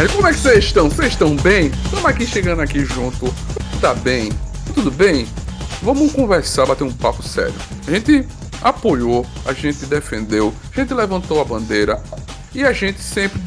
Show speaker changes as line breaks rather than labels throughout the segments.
Galera como é que vocês estão? Vocês estão bem? Estamos aqui chegando aqui junto. Tá bem? Tudo bem? Vamos conversar, bater um papo sério. A gente apoiou, a gente defendeu, a gente levantou a bandeira e a gente sempre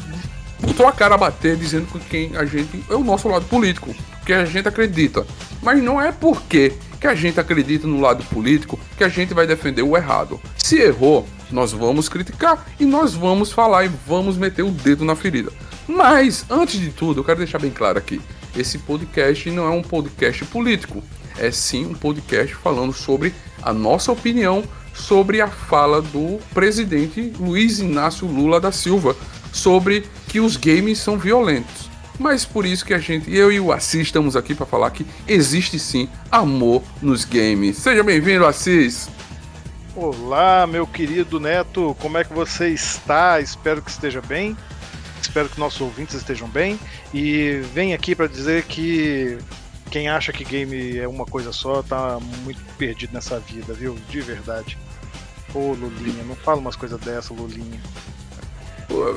botou a cara a bater dizendo que quem a gente é o nosso lado político, que a gente acredita. Mas não é porque que a gente acredita no lado político que a gente vai defender o errado. Se errou, nós vamos criticar e nós vamos falar e vamos meter o dedo na ferida. Mas, antes de tudo, eu quero deixar bem claro aqui: esse podcast não é um podcast político, é sim um podcast falando sobre a nossa opinião sobre a fala do presidente Luiz Inácio Lula da Silva sobre que os games são violentos. Mas por isso que a gente, eu e o Assis estamos aqui para falar que existe sim amor nos games. Seja bem-vindo, Assis.
Olá, meu querido Neto, como é que você está? Espero que esteja bem. Espero que nossos ouvintes estejam bem. E vem aqui para dizer que quem acha que game é uma coisa só tá muito perdido nessa vida, viu? De verdade. Ô, Lulinha, não fala umas coisas dessa, Lulinha.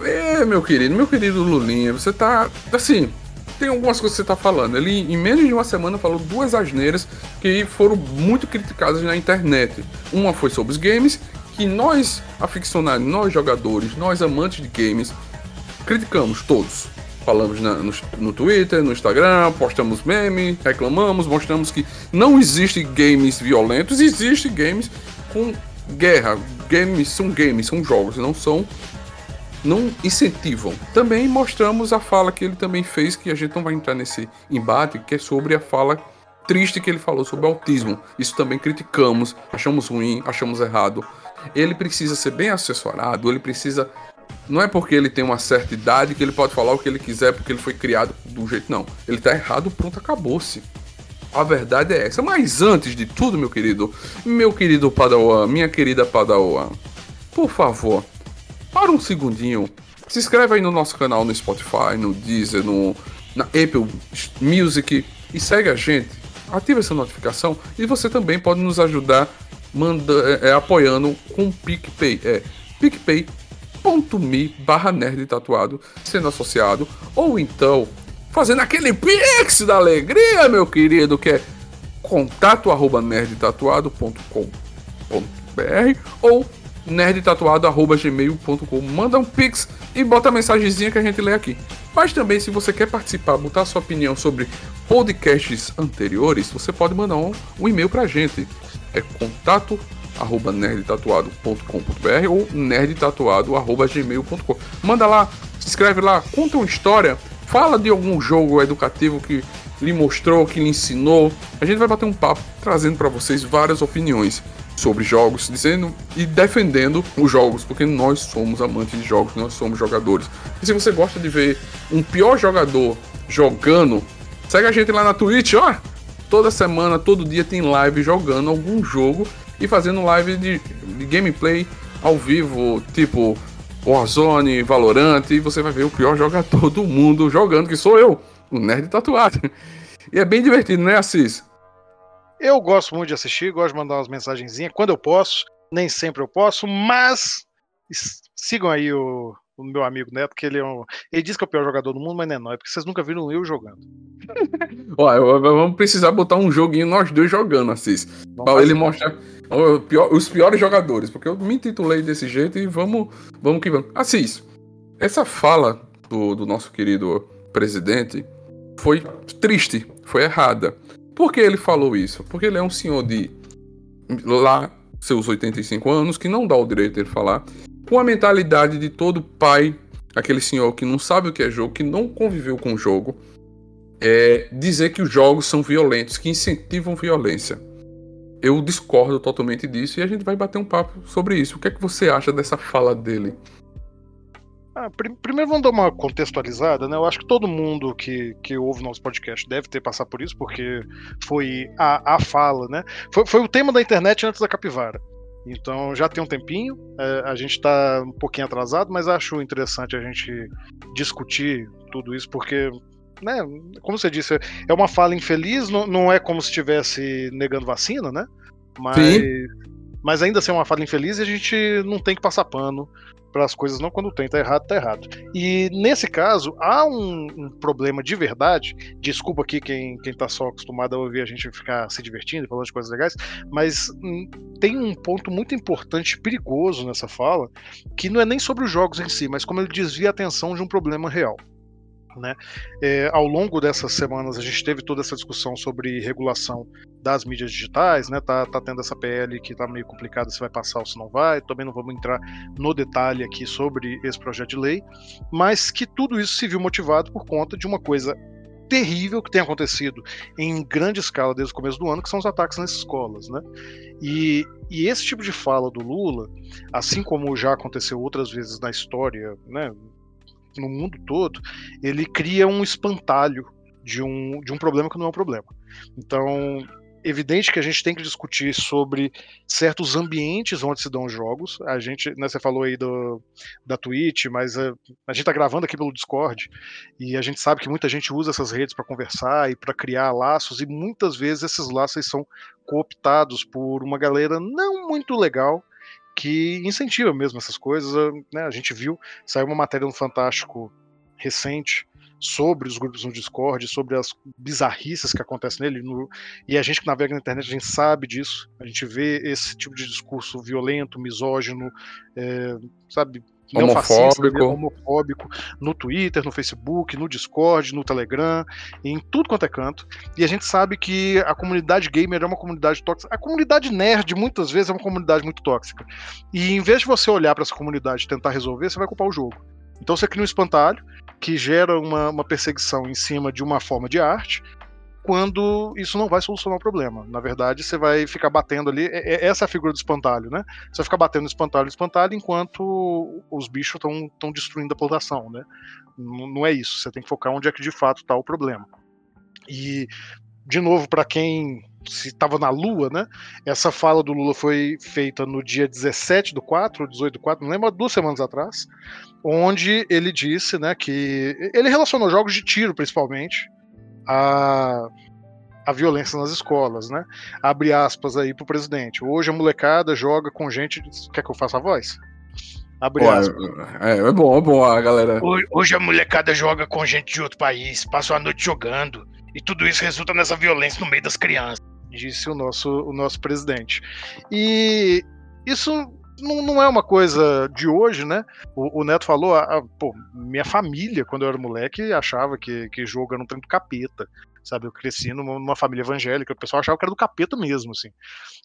É, meu querido, meu querido Lulinha, você tá. Assim, tem algumas coisas que você tá falando. Ele, em menos de uma semana, falou duas asneiras que foram muito criticadas na internet. Uma foi sobre os games, que nós, aficionados, nós jogadores, nós amantes de games, criticamos todos. Falamos na, no, no, Twitter, no Instagram, postamos memes, reclamamos, mostramos que não existe games violentos, existe games com guerra. Games são games, são jogos, não são não incentivam. Também mostramos a fala que ele também fez, que a gente não vai entrar nesse embate, que é sobre a fala triste que ele falou sobre autismo. Isso também criticamos, achamos ruim, achamos errado. Ele precisa ser bem assessorado, ele precisa. Não é porque ele tem uma certa idade que ele pode falar o que ele quiser porque ele foi criado do jeito. Não. Ele tá errado, pronto, acabou-se. A verdade é essa. Mas antes de tudo, meu querido, meu querido Padawan, minha querida Padawan, por favor, para um segundinho, se inscreve aí no nosso canal no Spotify, no Deezer, no, na Apple Music e segue a gente. Ativa essa notificação e você também pode nos ajudar manda, é, é, apoiando com PicPay. É picpay.me barra nerd tatuado sendo associado ou então fazendo aquele pix da alegria, meu querido, que é contato arroba nerdtatuado.com.br ou nerdtatuado.gmail.com. Manda um pix e bota a mensagenzinha que a gente lê aqui. Mas também, se você quer participar, botar sua opinião sobre podcasts anteriores, você pode mandar um, um e-mail pra gente. É contato arroba nerdtatuado.com.br ou nerdtatuado.gmail.com. Manda lá, se inscreve lá, conta uma história, fala de algum jogo educativo que lhe mostrou, que lhe ensinou. A gente vai bater um papo trazendo para vocês várias opiniões sobre jogos, dizendo e defendendo os jogos, porque nós somos amantes de jogos, nós somos jogadores. E se você gosta de ver um pior jogador jogando, segue a gente lá na Twitch, ó. Toda semana, todo dia tem live jogando algum jogo e fazendo live de, de gameplay ao vivo, tipo Warzone, Valorant, e você vai ver o pior jogador do mundo jogando, que sou eu, o nerd tatuado. E é bem divertido, né, Assis?
Eu gosto muito de assistir, gosto de mandar umas mensagenzinhas quando eu posso, nem sempre eu posso, mas sigam aí o, o meu amigo Neto, que ele é um. Ele diz que é o pior jogador do mundo, mas não é não, é porque vocês nunca viram eu jogando.
Ó, vamos precisar botar um joguinho nós dois jogando, Assis. Pra ele mostrar pior, os piores jogadores, porque eu me intitulei desse jeito e vamos, vamos que vamos. Assis, essa fala do, do nosso querido presidente foi triste, foi errada. Por que ele falou isso? Porque ele é um senhor de lá seus 85 anos que não dá o direito de ele falar, com a mentalidade de todo pai, aquele senhor que não sabe o que é jogo, que não conviveu com o jogo, é dizer que os jogos são violentos, que incentivam violência. Eu discordo totalmente disso e a gente vai bater um papo sobre isso. O que é que você acha dessa fala dele?
Ah, primeiro vamos dar uma contextualizada, né? Eu acho que todo mundo que, que ouve nosso podcast deve ter passado por isso, porque foi a, a fala, né? Foi, foi o tema da internet antes da capivara. Então já tem um tempinho, é, a gente está um pouquinho atrasado, mas acho interessante a gente discutir tudo isso, porque, né, como você disse, é uma fala infeliz, não, não é como se estivesse negando vacina, né? Mas, mas ainda assim é uma fala infeliz e a gente não tem que passar pano para as coisas, não quando tem, tá errado, tá errado. E nesse caso, há um, um, problema de verdade. Desculpa aqui quem, quem tá só acostumado a ouvir a gente ficar se divertindo, falando de coisas legais, mas hum, tem um ponto muito importante, perigoso nessa fala, que não é nem sobre os jogos em si, mas como ele desvia a atenção de um problema real. Né? É, ao longo dessas semanas a gente teve toda essa discussão sobre regulação das mídias digitais, né? Tá, tá tendo essa PL que tá meio complicada se vai passar ou se não vai. Também não vamos entrar no detalhe aqui sobre esse projeto de lei, mas que tudo isso se viu motivado por conta de uma coisa terrível que tem acontecido em grande escala desde o começo do ano, que são os ataques nas escolas, né? E, e esse tipo de fala do Lula, assim como já aconteceu outras vezes na história, né, no mundo todo, ele cria um espantalho de um, de um problema que não é um problema. Então, evidente que a gente tem que discutir sobre certos ambientes onde se dão jogos. A gente, né, você falou aí do, da Twitch, mas a, a gente está gravando aqui pelo Discord e a gente sabe que muita gente usa essas redes para conversar e para criar laços e muitas vezes esses laços são cooptados por uma galera não muito legal que incentiva mesmo essas coisas. Né? A gente viu, saiu uma matéria no Fantástico recente sobre os grupos no Discord, sobre as bizarrices que acontecem nele. No, e a gente que navega na internet, a gente sabe disso. A gente vê esse tipo de discurso violento, misógino, é, sabe?
Homofóbico.
homofóbico no Twitter, no Facebook, no Discord, no Telegram, em tudo quanto é canto. E a gente sabe que a comunidade gamer é uma comunidade tóxica. A comunidade nerd, muitas vezes, é uma comunidade muito tóxica. E em vez de você olhar para essa comunidade e tentar resolver, você vai culpar o jogo. Então você cria um espantalho que gera uma, uma perseguição em cima de uma forma de arte, quando isso não vai solucionar o problema. Na verdade, você vai ficar batendo ali. É, é, essa é a figura do espantalho, né? Você vai ficar batendo espantalho, espantalho, enquanto os bichos estão destruindo a plantação, né? Não, é isso. Você tem que focar onde é que de fato está o problema. E, de novo, para quem se estava na Lua, né? Essa fala do Lula foi feita no dia 17 do 4, ou 18 do 4, não lembro, duas semanas atrás, onde ele disse, né, que ele relacionou jogos de tiro, principalmente, a, a violência nas escolas, né? Abre aspas aí pro presidente. Hoje a molecada joga com gente. Quer que eu faça a voz?
Abre Pô, aspas. É, é, bom, é bom a galera.
Hoje a molecada joga com gente de outro país, passa a noite jogando. E tudo isso resulta nessa violência no meio das crianças.
Disse o nosso, o nosso presidente. E isso não, não é uma coisa de hoje, né? O, o Neto falou, ah, pô, minha família, quando eu era moleque, achava que, que jogo era um trem do capeta. Sabe, eu cresci numa, numa, família evangélica, o pessoal achava que era do capeta mesmo, assim.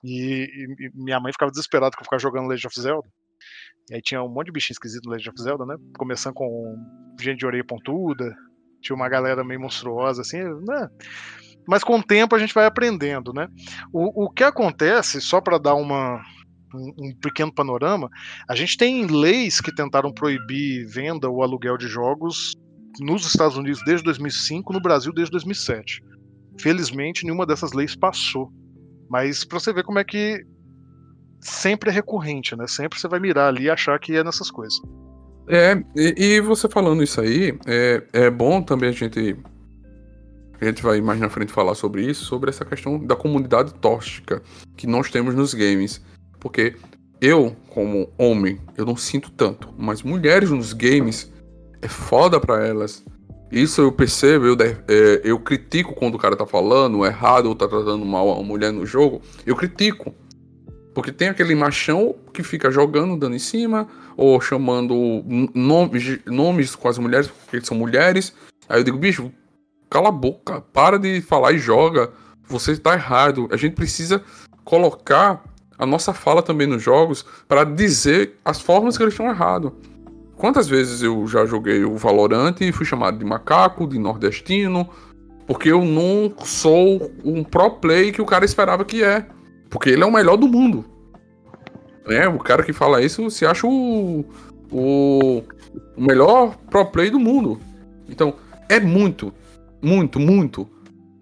E, e, e minha mãe ficava desesperada que eu ficava jogando Legend of Zelda. E aí tinha um monte de bichinho esquisito no Legend of Zelda, né? Começando com gente de orelha pontuda, tinha uma galera meio monstruosa, assim, né? Mas com o tempo a gente vai aprendendo, né? O, o que acontece, só para dar uma, um, pequeno panorama, a gente tem leis que tentaram proibir venda ou aluguel de jogos nos Estados Unidos desde 2005, no Brasil desde 2007. Felizmente, nenhuma dessas leis passou. Mas para você ver como é que sempre é recorrente, né? Sempre você vai mirar ali e achar que é nessas coisas.
É, e, e você falando isso aí, é, é bom também a gente. A gente vai mais na frente falar sobre isso, sobre essa questão da comunidade tóxica que nós temos nos games. Porque eu, como homem, eu não sinto tanto. Mas mulheres nos games é foda pra elas. Isso eu percebo, eu, é, eu critico quando o cara tá falando errado ou tá tratando mal a mulher no jogo. Eu critico. Porque tem aquele machão que fica jogando, dando em cima, ou chamando nomes, nomes com as mulheres, porque são mulheres. Aí eu digo, bicho, cala a boca, para de falar e joga. Você tá errado. A gente precisa colocar a nossa fala também nos jogos para dizer as formas que eles estão errados. Quantas vezes eu já joguei o Valorant e fui chamado de macaco, de nordestino, porque eu não sou um pro play que o cara esperava que é. Porque ele é o melhor do mundo. É, o cara que fala isso se acha o, o melhor pro play do mundo. Então, é muito, muito, muito.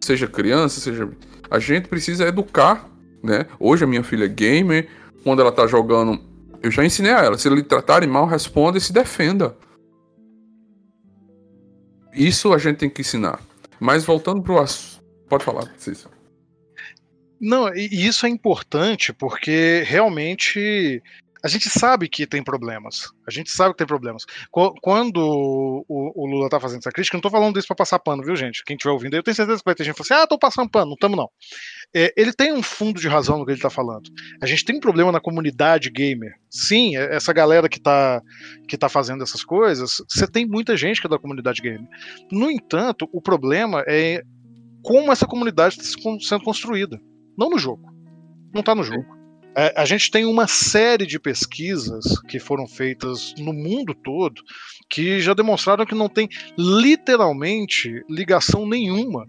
Seja criança, seja. A gente precisa educar né? Hoje a minha filha é gamer, quando ela tá jogando, eu já ensinei a ela, se lhe tratarem mal, responda e se defenda. Isso a gente tem que ensinar. Mas voltando pro assunto, pode falar, Cícero.
Não, e isso é importante porque realmente A gente sabe que tem problemas. A gente sabe que tem problemas. Quando o, Lula tá fazendo essa crítica, não tô falando isso pra passar pano, viu, gente? Quem estiver ouvindo, eu tenho certeza que vai ter gente que fala assim: ah, tô passando pano. Não estamos, não. É, ele tem um fundo de razão no que ele tá falando. A gente tem um problema na comunidade gamer. Sim, é, essa galera que tá, que tá fazendo essas coisas, você tem muita gente que é da comunidade gamer. No entanto, o problema é como essa comunidade está sendo construída. Não no jogo. Não tá no jogo. É, a gente tem uma série de pesquisas que foram feitas no mundo todo que já demonstraram que não tem literalmente ligação nenhuma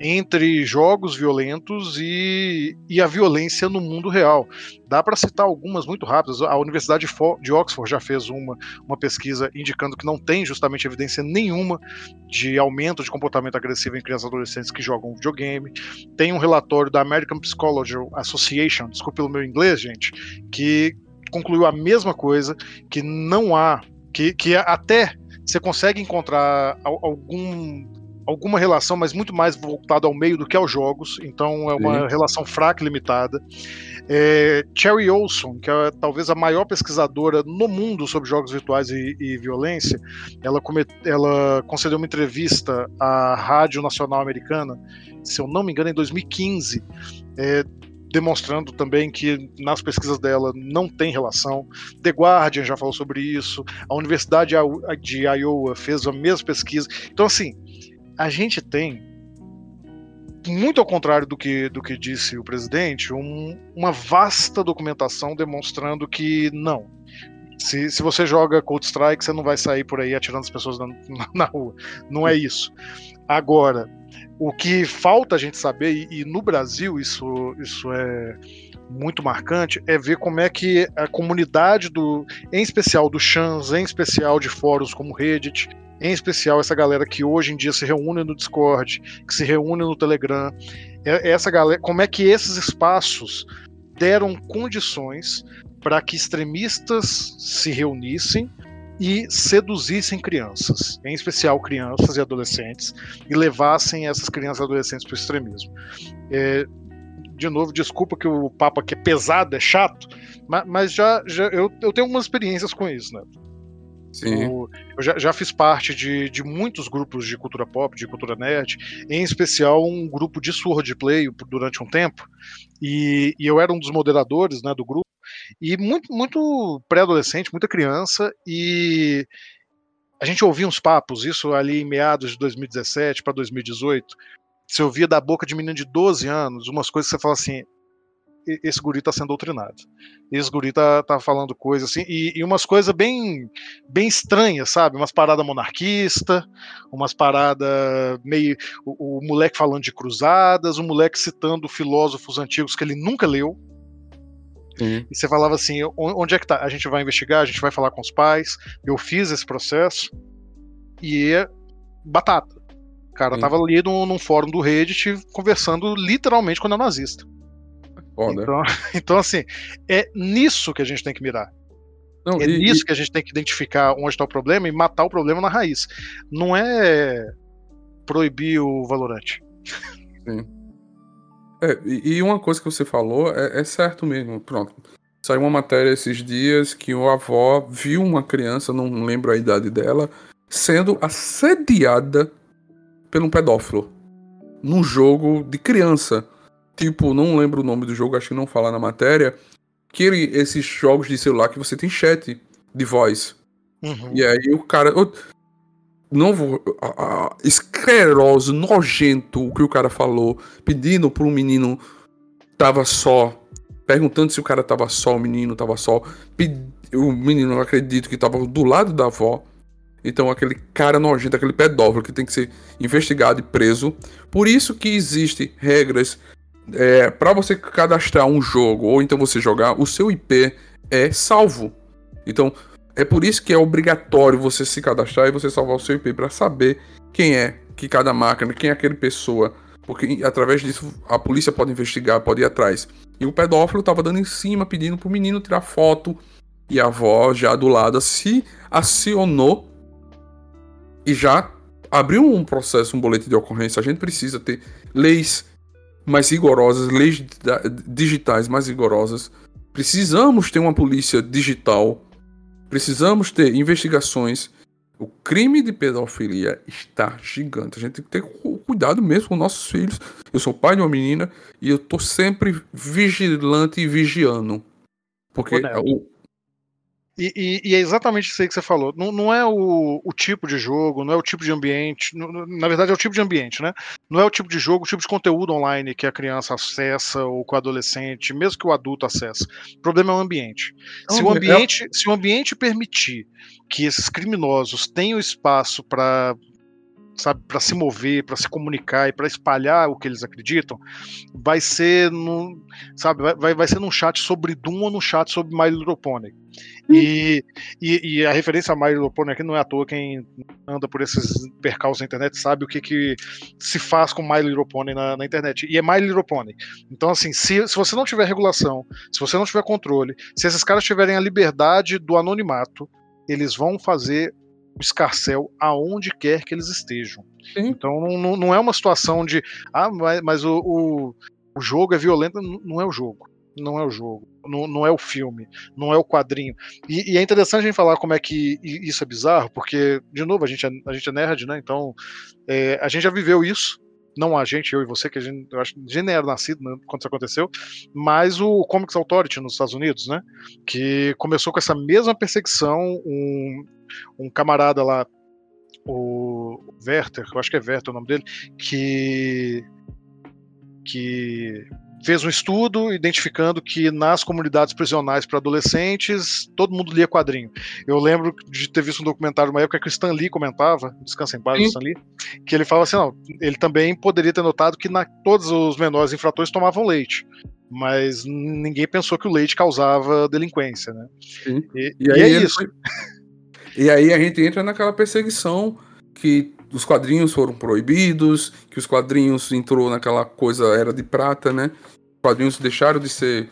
entre jogos violentos e, e a violência no mundo real. Dá para citar algumas muito rápidas. A Universidade de Oxford já fez uma, uma pesquisa indicando que não tem justamente evidência nenhuma de aumento de comportamento agressivo em crianças e adolescentes que jogam videogame. Tem um relatório da American Psychology Association, desculpe pelo meu inglês, gente, que concluiu a mesma coisa, que não há, que, que até você consegue encontrar algum alguma relação, mas muito mais voltada ao meio do que aos jogos, então é uma Sim. relação fraca e limitada. É, Cherry Olson, que é talvez a maior pesquisadora no mundo sobre jogos virtuais e, e violência, ela, come, ela concedeu uma entrevista à Rádio Nacional Americana, se eu não me engano, em 2015, é, demonstrando também que nas pesquisas dela não tem relação. The Guardian já falou sobre isso, a Universidade de Iowa fez a mesma pesquisa. Então, assim, a gente tem, muito ao contrário do que, do que disse o presidente, um, uma vasta documentação demonstrando que não. Se, se você joga Cold-Strike, você não vai sair por aí atirando as pessoas na, na rua. Não é isso. Agora, o que falta a gente saber, e, e no Brasil isso, isso é muito marcante, é ver como é que a comunidade do, em especial do Chans, em especial de fóruns como Reddit, em especial essa galera que hoje em dia se reúne no Discord, que se reúne no Telegram, é, essa galera, como é que esses espaços deram condições para que extremistas se reunissem e seduzissem crianças, em especial crianças e adolescentes, e levassem essas crianças e adolescentes para o extremismo. É, de novo, desculpa que o papo aqui é pesado, é chato, mas, mas já, já eu, eu tenho algumas experiências com isso, né?
Sim.
Eu, eu já, já, fiz parte de, de muitos grupos de cultura pop, de cultura nerd, em especial um grupo de swordplay durante um tempo, e, e eu era um dos moderadores né, do grupo, e muito, muito pré-adolescente, muita criança, e a gente ouvia uns papos, isso ali em meados de 2017 para 2018, você ouvia da boca de menino de 12 anos umas coisas que você fala assim, esse guri tá sendo doutrinado. Esse guri tá, tá falando coisas assim, e, e, umas coisas bem bem estranhas, sabe? Umas paradas monarquista, umas paradas meio. O, o, moleque falando de cruzadas, o moleque citando filósofos antigos que ele nunca leu. Uhum. E você falava assim: onde é que tá? A gente vai investigar, a gente vai falar com os pais. Eu fiz esse processo e é batata. O cara uhum. tava ali num, num fórum do Reddit conversando literalmente com o nazista. Foda. Então, então, assim, é nisso que a gente tem que mirar. Não, é e, nisso e... que a gente tem que identificar onde está o problema e matar o problema na raiz. Não é proibir o valorante.
Sim. É, e, uma coisa que você falou é, é, certo mesmo. Pronto. Saiu uma matéria esses dias que o avó viu uma criança, não lembro a idade dela, sendo assediada por um pedófilo. Num jogo de criança tipo, não lembro o nome do jogo, acho que não fala na matéria, que ele, esses jogos de celular que você tem chat de voz. Uhum. E aí o cara. Eu, não vou. A, a, escleroso, nojento o que o cara falou, pedindo pro menino tava só. Perguntando se o cara tava só, o menino tava só. Pedi, o menino, eu acredito que tava do lado da avó. Então, aquele cara nojento, aquele pedófilo que tem que ser investigado e preso. Por isso que existem regras é, para você cadastrar um jogo ou então você jogar, o seu IP é salvo. Então, é por isso que é obrigatório você se cadastrar e você salvar o seu IP para saber quem é que cada máquina, quem é aquele pessoa. Porque através disso a polícia pode investigar, pode ir atrás. E o pedófilo tava dando em cima, pedindo pro menino tirar foto. E a avó já do lado se acionou e já abriu um processo, um boletim de ocorrência. A gente precisa ter leis mais rigorosas, leis digitais mais rigorosas Precisamos ter uma polícia digital. Precisamos ter investigações. O crime de pedofilia está gigante. A gente tem que ter cuidado mesmo com nossos filhos. Eu sou pai de uma menina e eu tô sempre vigilante e vigiando. Porque o,
e, e, e, é exatamente isso aí que você falou. Não, não é o, o, tipo de jogo, não é o tipo de ambiente. Não, na verdade, é o tipo de ambiente, né? Não é o tipo de jogo, o tipo de conteúdo online que a criança acessa ou que o adolescente, mesmo que o adulto acessa. O problema é o ambiente. Se o ambiente, se o ambiente permitir que esses criminosos tenham espaço para sabe, para se mover, para se comunicar e para espalhar o que eles acreditam, vai ser no, sabe, vai, vai ser num chat sobre Doom ou num chat sobre My Little Pony. E, e, e, a referência a My Little Pony aqui não é à toa, quem anda por esses percalços na internet sabe o que, que se faz com My Little Pony na, na internet. E é My Little Pony. Então, assim, se, se você não tiver regulação, se você não tiver controle, se esses caras tiverem a liberdade do anonimato, eles vão fazer o escarcel aonde quer que eles estejam. Sim. Então não, não, é uma situação de ah, mas, mas o, o, o, jogo é violento, não é o jogo. Não é o jogo, não, não é o filme, não é o quadrinho. E, e, é interessante a gente falar como é que isso é bizarro, porque, de novo, a gente é, a gente é nerd, né? Então é, a gente já viveu isso não a gente, eu e você, que a gente, eu acho que a gente nem era nascido né, quando isso aconteceu, mas o Comics Authority nos Estados Unidos, né, que começou com essa mesma perseguição, um, um camarada lá, o Werther, eu acho que é Werther o nome dele, que que fez um estudo identificando que nas comunidades prisionais para adolescentes todo mundo lia quadrinho. Eu lembro de ter visto um documentário uma época que o Stan Lee comentava, Descansa em paz, Stan Lee, que ele falava assim, não, ele também poderia ter notado que na, todos os menores infratores tomavam leite. Mas ninguém pensou que o leite causava delinquência, né?
E, e, e, aí e é isso. Foi... E aí a gente entra naquela perseguição que os quadrinhos foram proibidos, que os quadrinhos entrou naquela coisa era de prata, né? Os quadrinhos deixaram de ser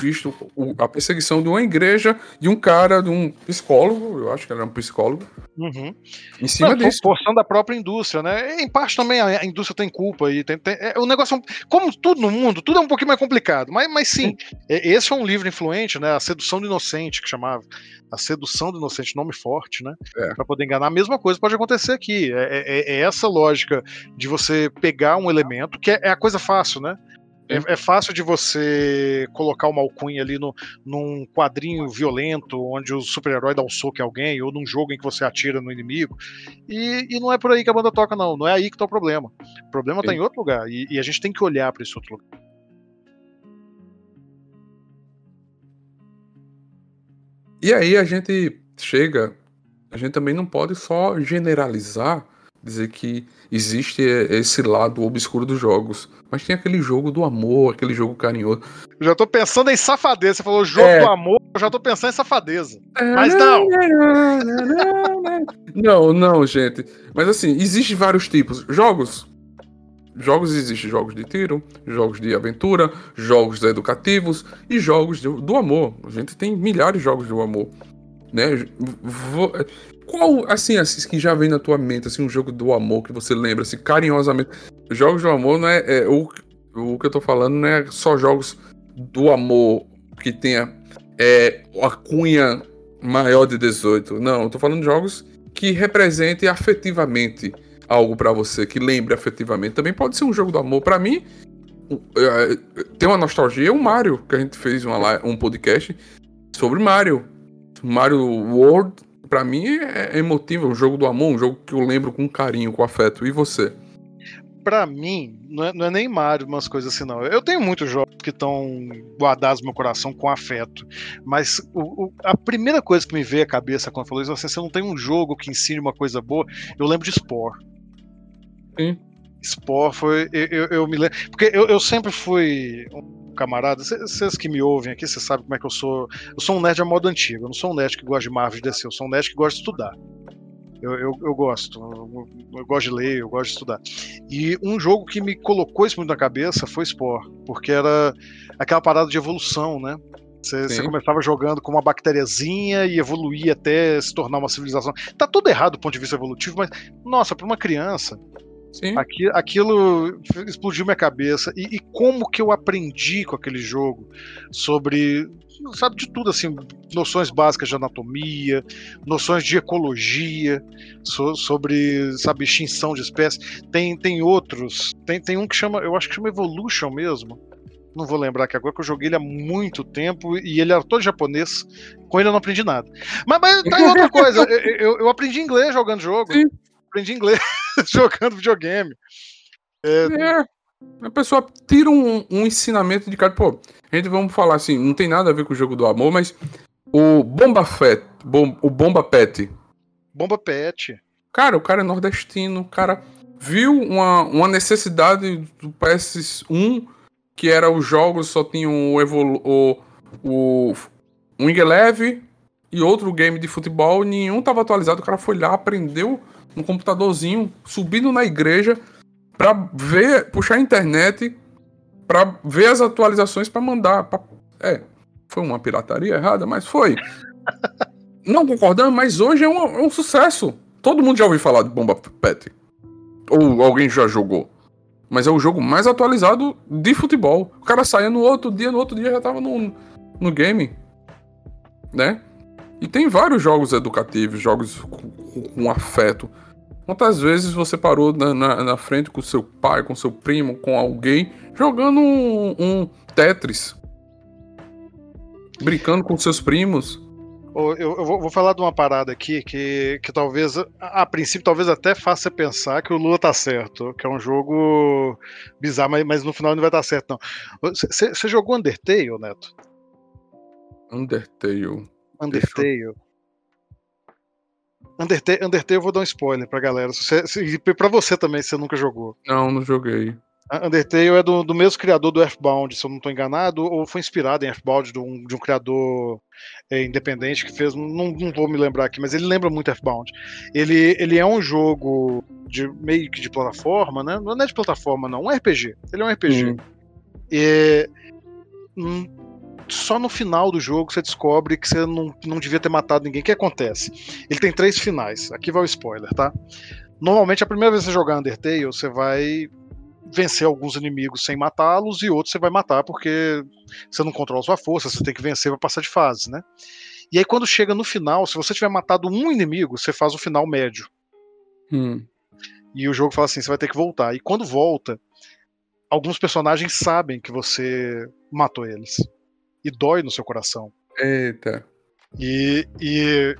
visto a perseguição de uma igreja, de um cara, de um psicólogo, eu acho que era um psicólogo,
uhum.
em cima Não, disso.
Porção da própria indústria, né? Em parte também a indústria tem culpa e tem, tem é, o negócio, é como tudo no mundo, tudo é um pouquinho mais complicado, mas, mas sim, esse é um livro influente, né? A Sedução do Inocente, que chamava. A Sedução do Inocente, nome forte, né? É. Para poder enganar. A mesma coisa pode acontecer aqui. É, é, é, essa lógica de você pegar um elemento, que é, é a coisa fácil, né? É, é, fácil de você colocar uma alcunha ali no, num quadrinho violento, onde o super-herói dá um soco em alguém, ou num jogo em que você atira no inimigo. E, e não é por aí que a banda toca, não. Não é aí que tá o problema. O problema está em outro lugar. E, e a gente tem que olhar para esse outro lugar.
E aí a gente chega, a gente também não pode só generalizar dizer que existe esse lado obscuro dos jogos. Mas tem aquele jogo do amor, aquele jogo carinhoso.
Eu já tô pensando em safadeza. Você falou jogo é. do amor, eu já tô pensando em safadeza. Mas não!
não, não, gente. Mas assim, existe vários tipos. Jogos. Jogos existem jogos de tiro, jogos de aventura, jogos educativos e jogos do amor. A gente tem milhares de jogos do amor. Né? Qual, assim, assim, que já vem na tua mente, assim, um jogo do amor que você lembra, assim, carinhosamente? Jogos do amor não é, é o, o que eu tô falando não é só jogos do amor que tenha é, a cunha maior de 18. Não, eu tô falando de jogos que representem afetivamente algo para você, que lembre afetivamente. Também pode ser um jogo do amor. para mim, é, tem uma nostalgia, o Mario, que a gente fez uma, um podcast sobre Mario. Mario World para mim é, é emotivo, é um jogo do amor, um jogo que eu lembro com carinho, com afeto. E você?
Para mim, não é, não é, nem Mario, umas coisas assim, não. Eu tenho muitos jogos que estão guardados no meu coração com afeto. Mas o, o, a primeira coisa que me veio à cabeça quando falou isso, assim, você não tem um jogo que ensine uma coisa boa, eu lembro de Spore.
Sim.
Spore foi. Eu, eu, eu me lembro. Porque eu, eu sempre fui camarada, vocês que me ouvem aqui, vocês sabem como é que eu sou. Eu sou um nerd a modo antigo, eu não sou um nerd que gosta de Marvel e DC, eu sou um nerd que gosta de estudar. Eu, eu, eu gosto, eu, eu, gosto de ler, eu gosto de estudar. E um jogo que me colocou isso muito na cabeça foi Spore, porque era aquela parada de evolução, né? Você, começava jogando com uma bactériazinha e evoluía até se tornar uma civilização. Tá tudo errado do ponto de vista evolutivo, mas, nossa, para uma criança,
Sim.
Aqui, aquilo explodiu minha cabeça. E, e, como que eu aprendi com aquele jogo sobre, sabe, de tudo, assim, noções básicas de anatomia, noções de ecologia, so, sobre, sabe, extinção de espécies. Tem, tem outros, tem, tem um que chama, eu acho que chama Evolution mesmo. Não vou lembrar que agora que eu joguei ele há muito tempo e ele era todo japonês. Com ele eu não aprendi nada. Mas, mas tá aí outra coisa. eu, eu, eu aprendi inglês jogando jogo. Sim. Aprendi inglês jogando videogame.
É... é... A pessoa tira um, um, ensinamento de cara. Pô, a gente vamos falar assim, não tem nada a ver com o jogo do amor, mas o Bomba Fett, bom, o Bomba Pet.
Bomba Pet.
Cara, o cara é nordestino, o cara viu uma, uma necessidade do PS1 que era os jogos só tinham o, Evolu o, o Wing Eleven e outro game de futebol, nenhum tava atualizado. O cara foi lá, aprendeu no computadorzinho, subindo na igreja para ver, puxar a internet para ver as atualizações para mandar. Pra... É, foi uma pirataria errada, mas foi. Não concordando, mas hoje é um, é um sucesso. Todo mundo já ouviu falar de Bomba Pet. Ou alguém já jogou mas é o jogo mais atualizado de futebol. O cara saia no outro dia, no outro dia já tava no, no game. Né? E tem vários jogos educativos, jogos com, com afeto. Quantas vezes você parou na, na, na, frente com seu pai, com seu primo, com alguém, jogando um, um Tetris? Brincando com seus primos?
Eu, eu vou, vou, falar de uma parada aqui que, que talvez, a, princípio, talvez até faça pensar que o Lula tá certo, que é um jogo bizarro, mas, mas no final não vai estar certo, não. Você jogou Undertale, Neto?
Undertale.
Undertale. Undertale, Undertale, eu vou dar um spoiler pra galera. Se, pra você também, se você nunca jogou.
Não, não joguei.
Undertale é do, do mesmo criador do Earthbound, se eu não estou enganado, ou foi inspirado em Earthbound de um, de um criador é, independente que fez, não, não vou me lembrar aqui, mas ele lembra muito Earthbound. Ele, ele é um jogo de meio que de plataforma, né? Não é de plataforma, não, um RPG. Ele é um RPG. Hum. E, hum, só no final do jogo você descobre que você não, não devia ter matado ninguém. O que acontece? Ele tem três finais. Aqui vai o spoiler, tá? Normalmente, a primeira vez que você jogar Undertale, você vai vencer alguns inimigos sem matá-los e outros você vai matar porque você não controla sua força, você tem que vencer para passar de fase, né? E aí quando chega no final, se você tiver matado um inimigo, você faz o final médio.
Hum.
E o jogo fala assim, você vai ter que voltar. E quando volta, alguns personagens sabem que você matou eles. E dói no seu coração.
Eita.
E, e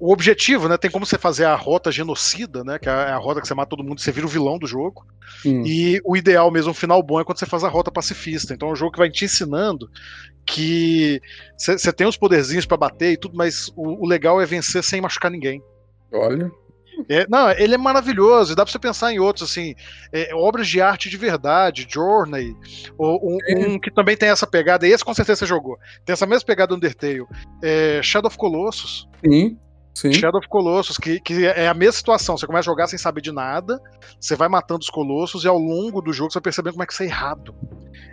o objetivo, né? Tem como você fazer a rota genocida, né? Que é a rota que você mata todo mundo, você vira o vilão do jogo. Hum. E o ideal mesmo, o final bom, é quando você faz a rota pacifista. Então é um jogo que vai te ensinando que você tem os poderzinhos para bater e tudo, mas o, o, legal é vencer sem machucar ninguém.
Olha.
É, não, ele é maravilhoso, dá pra você pensar em outros, assim, é, obras de arte de verdade, Journey, ou um, um, que também tem essa pegada, e esse com certeza você jogou, tem essa mesma pegada Undertale, é Shadow of Colossus.
Sim. Sim.
Shadow of Colossus, que, que é a mesma situação. Você começa a jogar sem saber de nada, você vai matando os colossos e ao longo do jogo você vai percebendo como é que você é errado.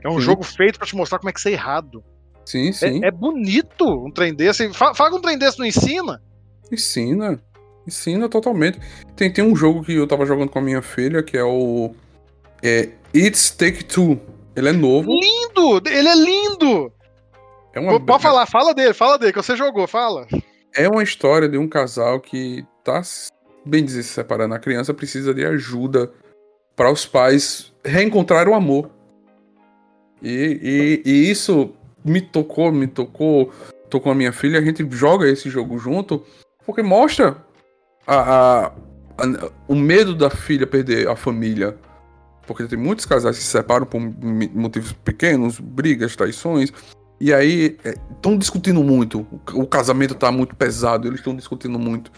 É um sim. jogo feito para te mostrar como é que você é errado.
Sim, sim.
É, é bonito um trem desse. Fala, fala um trem desse, não ensina?
Ensina. Ensina totalmente. Tem, tem um jogo que eu tava jogando com a minha filha, que é o. É It's Take Two. Ele é novo.
Lindo! Ele é lindo! É uma... Pode falar, fala dele, fala dele, que você jogou, fala.
É uma história de um casal que tá, bem dizer, se separando. A criança precisa de ajuda para os pais reencontrar o amor. E, e, e, isso me tocou, me tocou, tocou a minha filha. A gente joga esse jogo junto porque mostra a, a, a, o medo da filha perder a família. Porque tem muitos casais que se separam por motivos pequenos, brigas, traições. E aí, estão é, discutindo muito. O casamento tá muito pesado, eles estão discutindo muito.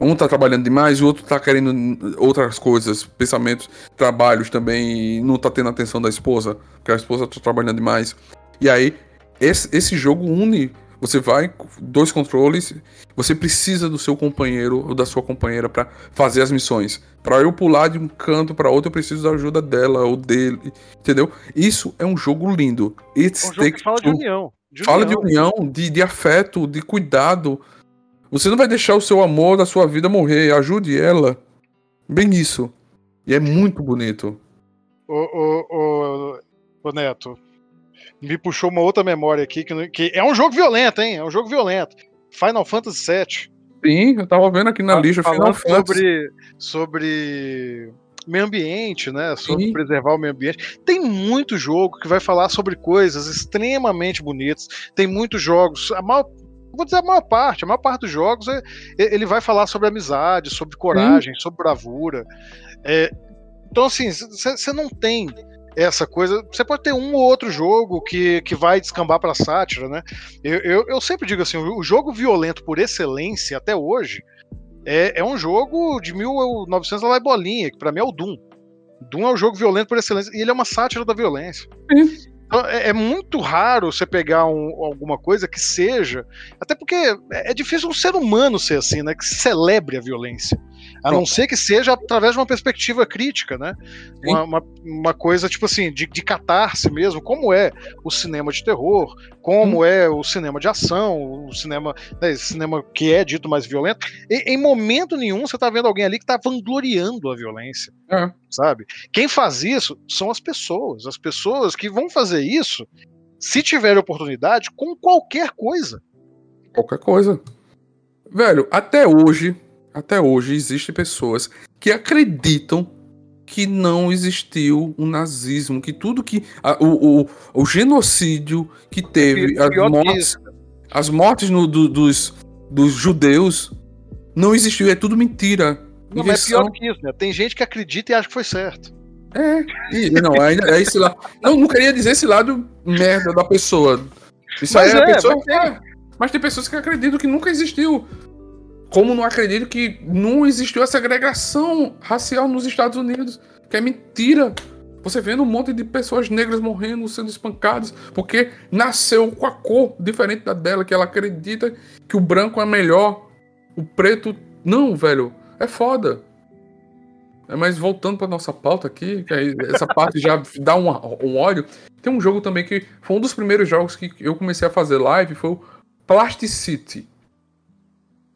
Um tá trabalhando demais, o outro tá querendo outras coisas, pensamentos, trabalhos também, e não tá tendo atenção da esposa, porque a esposa tá trabalhando demais. E aí, esse, esse jogo une você vai, dois controles, você precisa do seu companheiro ou da sua companheira para fazer as missões. Para eu pular de um canto para outro, eu preciso da ajuda dela ou dele, entendeu? Isso é um jogo lindo.
It's é um jogo que fala de união.
De fala união. de união, de, de afeto, de cuidado. Você não vai deixar o seu amor da sua vida morrer, ajude ela. Bem isso. E é muito bonito.
Ô, ô, ô, ô, Neto, me puxou uma outra memória aqui, que, que é um jogo violento, hein? É um jogo violento. Final Fantasy VII.
Sim, eu tava vendo aqui na lista Final
Fantasy. Sobre, sobre meio ambiente, né? Sobre Sim. preservar o meio ambiente. Tem muito jogo que vai falar sobre coisas extremamente bonitas. Tem muitos jogos. A maior, vou dizer a maior parte, a maior parte dos jogos é, ele vai falar sobre amizade, sobre coragem, Sim. sobre bravura. É, então, assim, você não tem essa coisa. Você pode ter um ou outro jogo que, que vai descambar para sátira, né? Eu, eu, eu, sempre digo assim: o jogo violento por excelência até hoje é, é um jogo de 1900 lá e bolinha, que para mim é o Doom. Doom é um jogo violento por excelência e ele é uma sátira da violência. Então, é, é, muito raro você pegar um, alguma coisa que seja. Até porque é, é difícil um ser humano ser assim, né? Que celebre a violência. A não ser que seja através de uma perspectiva crítica, né? Uma, uma, uma, coisa, tipo assim, de, de catarse mesmo, como é o cinema de terror, como hum. é o cinema de ação, o cinema, né, cinema que é dito mais violento. E, em momento nenhum você tá vendo alguém ali que tá vangloriando a violência. É. Sabe? Quem faz isso são as pessoas. As pessoas que vão fazer isso, se tiver oportunidade, com qualquer coisa.
Qualquer coisa. Velho, até hoje, até hoje existem pessoas que acreditam que não existiu o um nazismo, que tudo que. A, o, o, o, genocídio que teve, as mortes, as mortes no, do, dos, dos judeus, não existiu, é tudo mentira.
Não, mas é pior que isso, né? Tem gente que acredita e acha que foi certo.
É, e, não, ainda é esse lado. Não, não queria dizer esse lado merda da pessoa. Isso mas aí é, a pessoa. Mas, é, mas tem pessoas que acreditam que nunca existiu. Como não acredito que não existiu essa segregação racial nos Estados Unidos, que é mentira. Você vendo um monte de pessoas negras morrendo, sendo espancadas, porque nasceu com a cor diferente da dela, que ela acredita que o branco é melhor, o preto. Não, velho, é foda. É, mas voltando para nossa pauta aqui, essa parte já dá um, um ódio. Tem um jogo também que foi um dos primeiros jogos que eu comecei a fazer live, foi o Plasticity.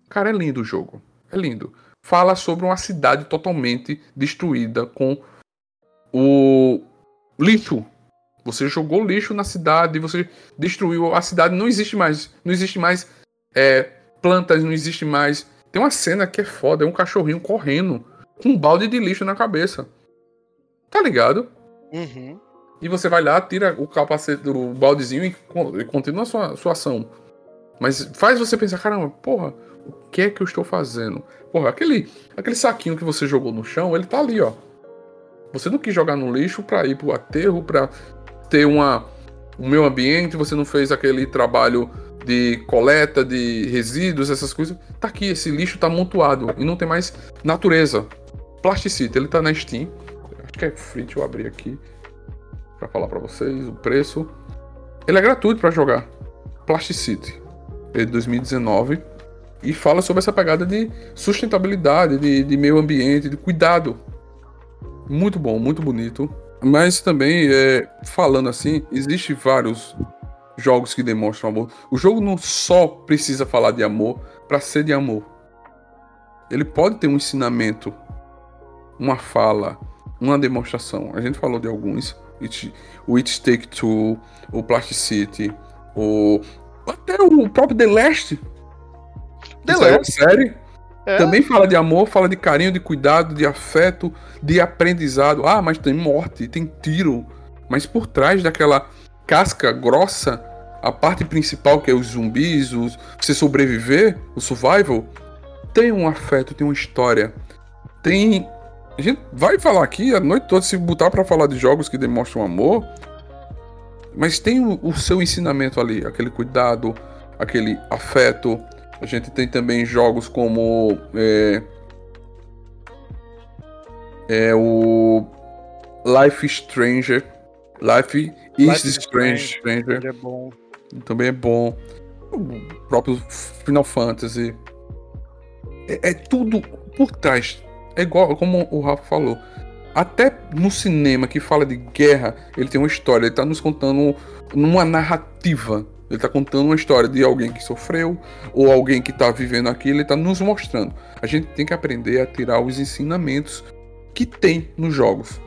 Cara, é lindo o jogo. É lindo. Fala sobre uma cidade totalmente destruída com o lixo. Você jogou lixo na cidade, você destruiu a cidade. Não existe mais. Não existe mais é, plantas, não existe mais. Tem uma cena que é foda, é um cachorrinho correndo com um balde de lixo na cabeça. Tá ligado?
Uhum.
E você vai lá, tira o capacete do baldezinho e, continua a sua, sua ação. Mas faz você pensar, caramba, porra, o que é que eu estou fazendo? Porra, aquele, aquele saquinho que você jogou no chão, ele tá ali, ó. Você não quis jogar no lixo para ir pro aterro, para ter uma o meio ambiente, você não fez aquele trabalho de coleta de resíduos, essas coisas. Tá aqui, esse lixo tá amontoado e não tem mais natureza. Plasticity, ele tá na Steam. Acho que é free, deixa eu abrir aqui para falar para vocês o preço. Ele é gratuito para jogar. Plasticity, de 2019 e fala sobre essa pegada de sustentabilidade, de, de meio ambiente, de cuidado. Muito bom, muito bonito. Mas também, é, falando assim, existe vários jogos que demonstram amor. O jogo não só precisa falar de amor para ser de amor. Ele pode ter um ensinamento, uma fala, uma demonstração. A gente falou de alguns. It, o It Take Two, o Plasticity, o até o próprio The Last The Isso Last. série. É. Também fala de amor, fala de carinho, de cuidado, de afeto, de aprendizado. Ah, mas tem morte, tem tiro. Mas por trás daquela casca grossa, a parte principal que é os zumbis, os, você sobreviver, o survival, tem um afeto, tem uma história. Tem. A gente vai falar aqui a noite toda, se botar para falar de jogos que demonstram amor. Mas tem o, o seu ensinamento ali, aquele cuidado, aquele afeto, a gente tem também jogos como é, é o Life Stranger. Life is Life Strange, Stranger.
É bom.
Também é bom. O próprio Final Fantasy. É, é tudo por trás. É igual como o Rafa falou. Até no cinema que fala de guerra, ele tem uma história, ele tá nos contando numa narrativa ele está contando uma história de alguém que sofreu ou alguém que está vivendo aquilo. Ele está nos mostrando. A gente tem que aprender a tirar os ensinamentos que tem nos jogos.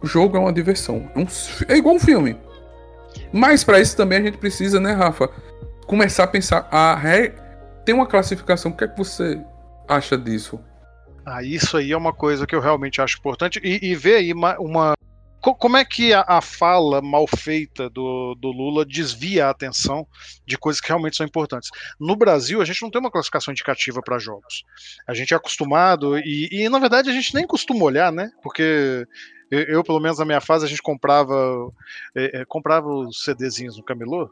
O jogo é uma diversão. É, um, é igual um filme. Mas para isso também a gente precisa, né, Rafa? Começar a pensar. A re... Tem uma classificação. O que é que você acha disso?
Ah, isso aí é uma coisa que eu realmente acho importante. E, e ver aí uma, uma. Como é que a, a, fala mal feita do, do Lula desvia a atenção de coisas que realmente são importantes? No Brasil, a gente não tem uma classificação indicativa para jogos. A gente é acostumado, e, e na verdade a gente nem costuma olhar, né? Porque eu, eu, pelo menos na minha fase, a gente comprava, é, é, comprava os CDzinhos no camelô.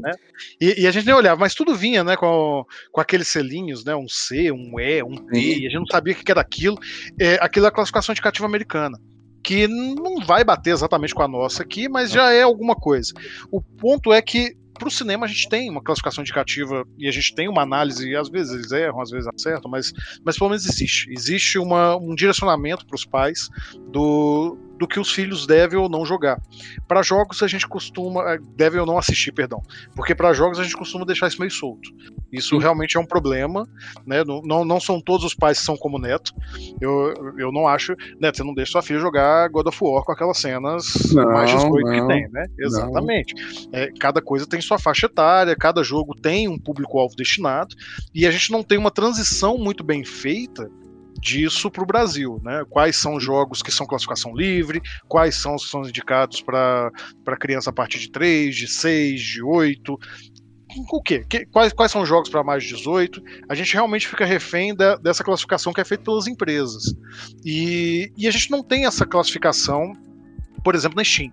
Né? E, e, a gente nem olhava, mas tudo vinha, né, com, com aqueles selinhos, né, um C, um E, um T, e a gente não sabia o que era aquilo. É, aquilo é a classificação indicativa americana que não vai bater exatamente com a nossa aqui, mas já é alguma coisa. O ponto é que para o cinema a gente tem uma classificação indicativa e a gente tem uma análise, e às vezes eles erram, às vezes acertam, mas, mas pelo menos existe. Existe uma, um direcionamento para os pais do, do que os filhos devem ou não jogar. Para jogos a gente costuma. Eh, deve ou não assistir, perdão. Porque para jogos a gente costuma deixar isso meio solto. Isso Sim. realmente é um problema. Né? Não, não são todos os pais que são como Neto. Eu, eu não acho. Neto, você não deixa sua filha jogar God of War com aquelas cenas não, mais 18 que tem, né? Exatamente. É, cada coisa tem sua faixa etária, cada jogo tem um público-alvo destinado. E a gente não tem uma transição muito bem feita disso para o Brasil, né? Quais são os jogos que são classificação livre, quais são os que são indicados para criança a partir de 3, de 6, de 8. O quê? Que, quais, quais são os jogos para mais de 18? A gente realmente fica refém da, dessa classificação que é feita pelas empresas. E, e a gente não tem essa classificação, por exemplo, na Steam.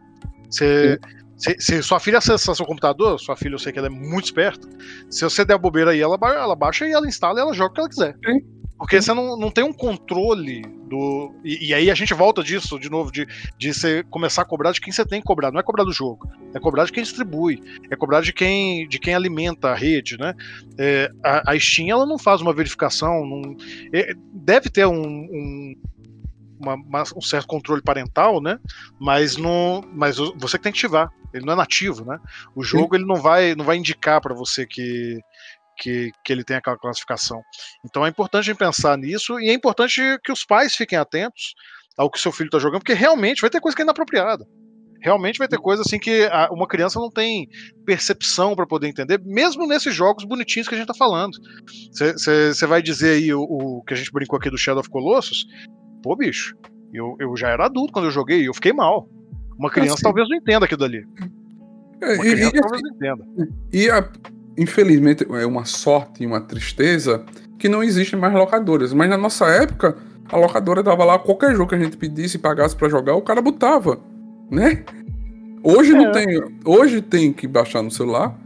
Você, se, se, sua filha acessar seu computador, sua filha eu sei que ela é muito esperta, se você der a bobeira aí, ela, ela baixa e ela instala e ela joga o que ela quiser. Sim. Porque você não, não tem um controle do. E, e, aí a gente volta disso, de novo, de, de você começar a cobrar de quem você tem que cobrar. Não é cobrar do jogo, é cobrar de quem distribui, é cobrar de quem, de quem alimenta a rede, né? É, a, a Steam ela não faz uma verificação, não, é, deve ter um, um uma, uma, um certo controle parental, né? Mas não, mas você que tem que ativar. Ele não é nativo, né? O jogo Sim. ele não vai, não vai indicar para você que que, que ele tem aquela classificação. Então é importante a gente pensar nisso e é importante que os pais fiquem atentos ao que seu filho está jogando, porque realmente vai ter coisa que é inapropriada. Realmente vai ter coisa assim que a, uma criança não tem percepção para poder entender, mesmo nesses jogos bonitinhos que a gente está falando. Você vai dizer aí o, o, que a gente brincou aqui do Shadow of Colossus? Pô, bicho, eu, eu já era adulto quando eu joguei e eu fiquei mal. Uma criança assim, talvez não entenda aquilo dali.
É, uma criança e, talvez não entenda. E a, infelizmente, é uma sorte e uma tristeza que não existem mais locadoras. Mas na nossa época, a locadora dava lá qualquer jogo que a gente pedisse e pagasse para jogar, o cara botava, né? Hoje é. não tem, hoje tem que baixar no celular,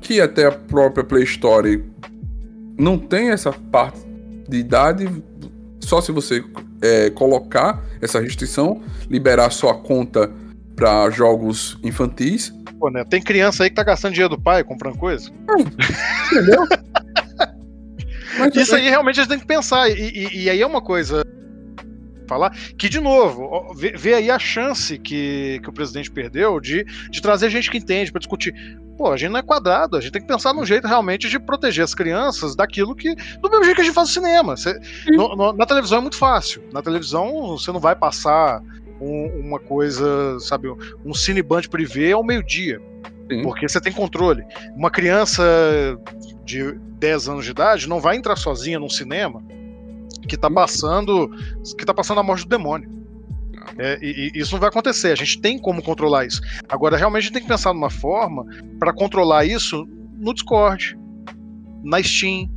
que até a própria Play Store não tem essa parte de idade, só se você é, colocar essa restrição, liberar sua conta para jogos infantis,
Pô, né? Tem criança aí que tá gastando dinheiro do pai comprando coisa. Entendeu? Mas, Isso aí realmente a gente tem que pensar. E, e, e aí é uma coisa falar que, de novo, vê, vê, aí a chance que, que o presidente perdeu de, de trazer gente que entende para discutir. Pô, a gente não é quadrado, a gente tem que pensar num jeito realmente de proteger as crianças daquilo que. Do mesmo jeito que a gente faz no cinema. Você, no, no, na televisão é muito fácil. Na televisão você não vai passar um, uma coisa, sabe, um cineband privê ao meio-dia. Porque você tem controle. Uma criança de 10 anos de idade não vai entrar sozinha num cinema que tá passando que tá passando a morte do demônio. É, e, e, isso não vai acontecer. A gente tem como controlar isso. Agora, realmente, a gente tem que pensar numa forma para controlar isso no Discord, na Steam,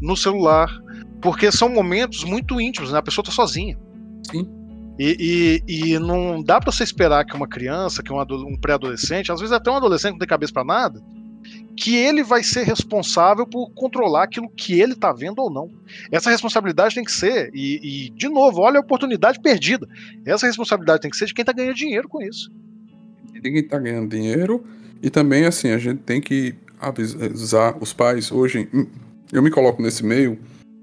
no celular, porque são momentos muito íntimos, né? A pessoa tá sozinha. Sim. E, e, e não dá para você esperar que uma criança, que um, um pré-adolescente, às vezes até um adolescente não tem cabeça para nada, que ele vai ser responsável por controlar aquilo que ele está vendo ou não. Essa responsabilidade tem que ser, e, e, de novo, olha a oportunidade perdida. Essa responsabilidade tem que ser de quem está ganhando dinheiro com isso.
De quem está ganhando dinheiro, e também, assim, a gente tem que avisar os pais. Hoje, eu me coloco nesse meio,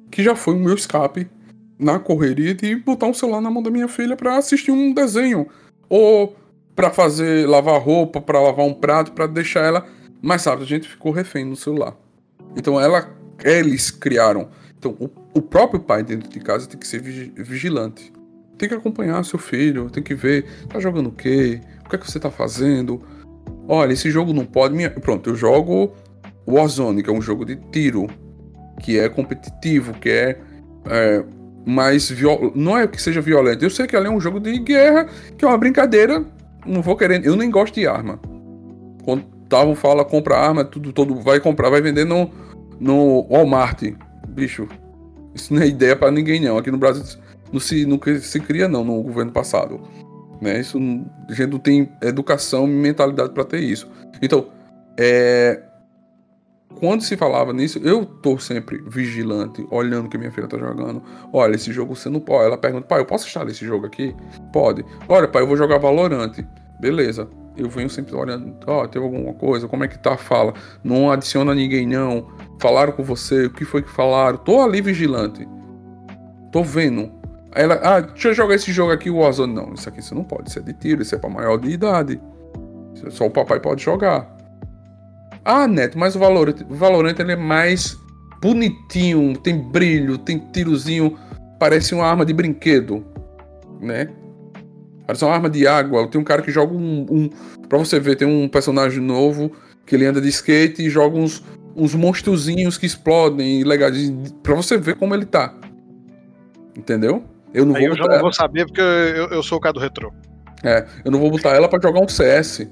que já foi o meu escape na correria de botar um celular na mão da minha filha para assistir um desenho ou para fazer lavar roupa, para lavar um prato, para deixar ela mais rápido. A gente ficou refém no celular. Então ela, eles criaram. Então o, o próprio pai dentro de casa tem que ser vigilante. Tem que acompanhar seu filho, tem que ver, tá jogando o quê? O que é que você tá fazendo? Olha, esse jogo não pode. Minha... Pronto, eu jogo Warzone, que é um jogo de tiro, que é competitivo, que é, é mais viol... não é que seja violento. Eu sei que ali é um jogo de guerra, que é uma brincadeira. Não vou querer, eu nem gosto de arma. Quando Tavo fala compra arma, tudo todo vai comprar, vai vender no no Walmart. Bicho, isso não é ideia para ninguém não. Aqui no Brasil não se nunca se cria não no governo passado. Né? Isso a gente não tem educação mentalidade para ter isso. Então, é, quando se falava nisso, eu tô sempre vigilante, olhando o que minha filha tá jogando. Olha, esse jogo você não pode. Ela pergunta, pai, eu posso instalar esse jogo aqui? Pode. Olha, pai, eu vou jogar Valorante. Beleza. Eu venho sempre olhando, ó, oh, teve alguma coisa, como é que tá fala? Não adiciona ninguém, não. Falaram com você, o que foi que falaram? Tô ali vigilante. Tô vendo. Ela, ah, deixa eu jogar esse jogo aqui, o Warzone. Não, isso aqui você não pode, isso é de tiro, isso é pra maior de idade. Só o papai pode jogar. Ah, Neto, mas o Valorant, o Valorant ele é mais bonitinho, tem brilho, tem tirozinho, parece uma arma de brinquedo, né? Parece uma arma de água. Tem um cara que joga um, um. Pra você ver, tem um personagem novo que ele anda de skate e joga uns, uns monstrozinhos que explodem legais. Pra você ver como ele tá. Entendeu?
Eu não Aí vou eu já não vou saber porque eu, eu sou o cara do retrô.
É, eu não vou botar ela pra jogar um CS.